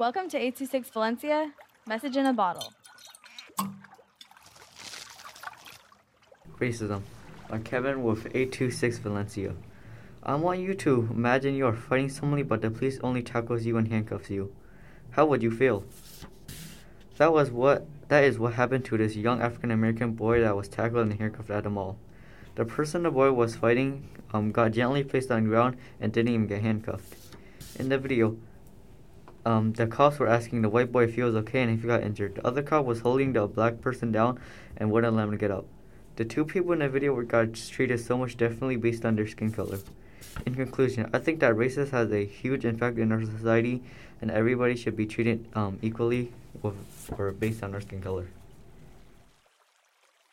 Welcome to 826 Valencia, message in a bottle. Racism. I'm Kevin with 826 Valencia. I want you to imagine you are fighting somebody, but the police only tackles you and handcuffs you. How would you feel? That was what that is what happened to this young African American boy that was tackled and handcuffed at the mall. The person the boy was fighting um, got gently placed on the ground and didn't even get handcuffed. In the video, um, the cops were asking the white boy if he was okay and if he got injured. The other cop was holding the black person down and wouldn't let him get up. The two people in the video were got treated so much differently based on their skin color. In conclusion, I think that racism has a huge impact in our society, and everybody should be treated um, equally with, or based on their skin color.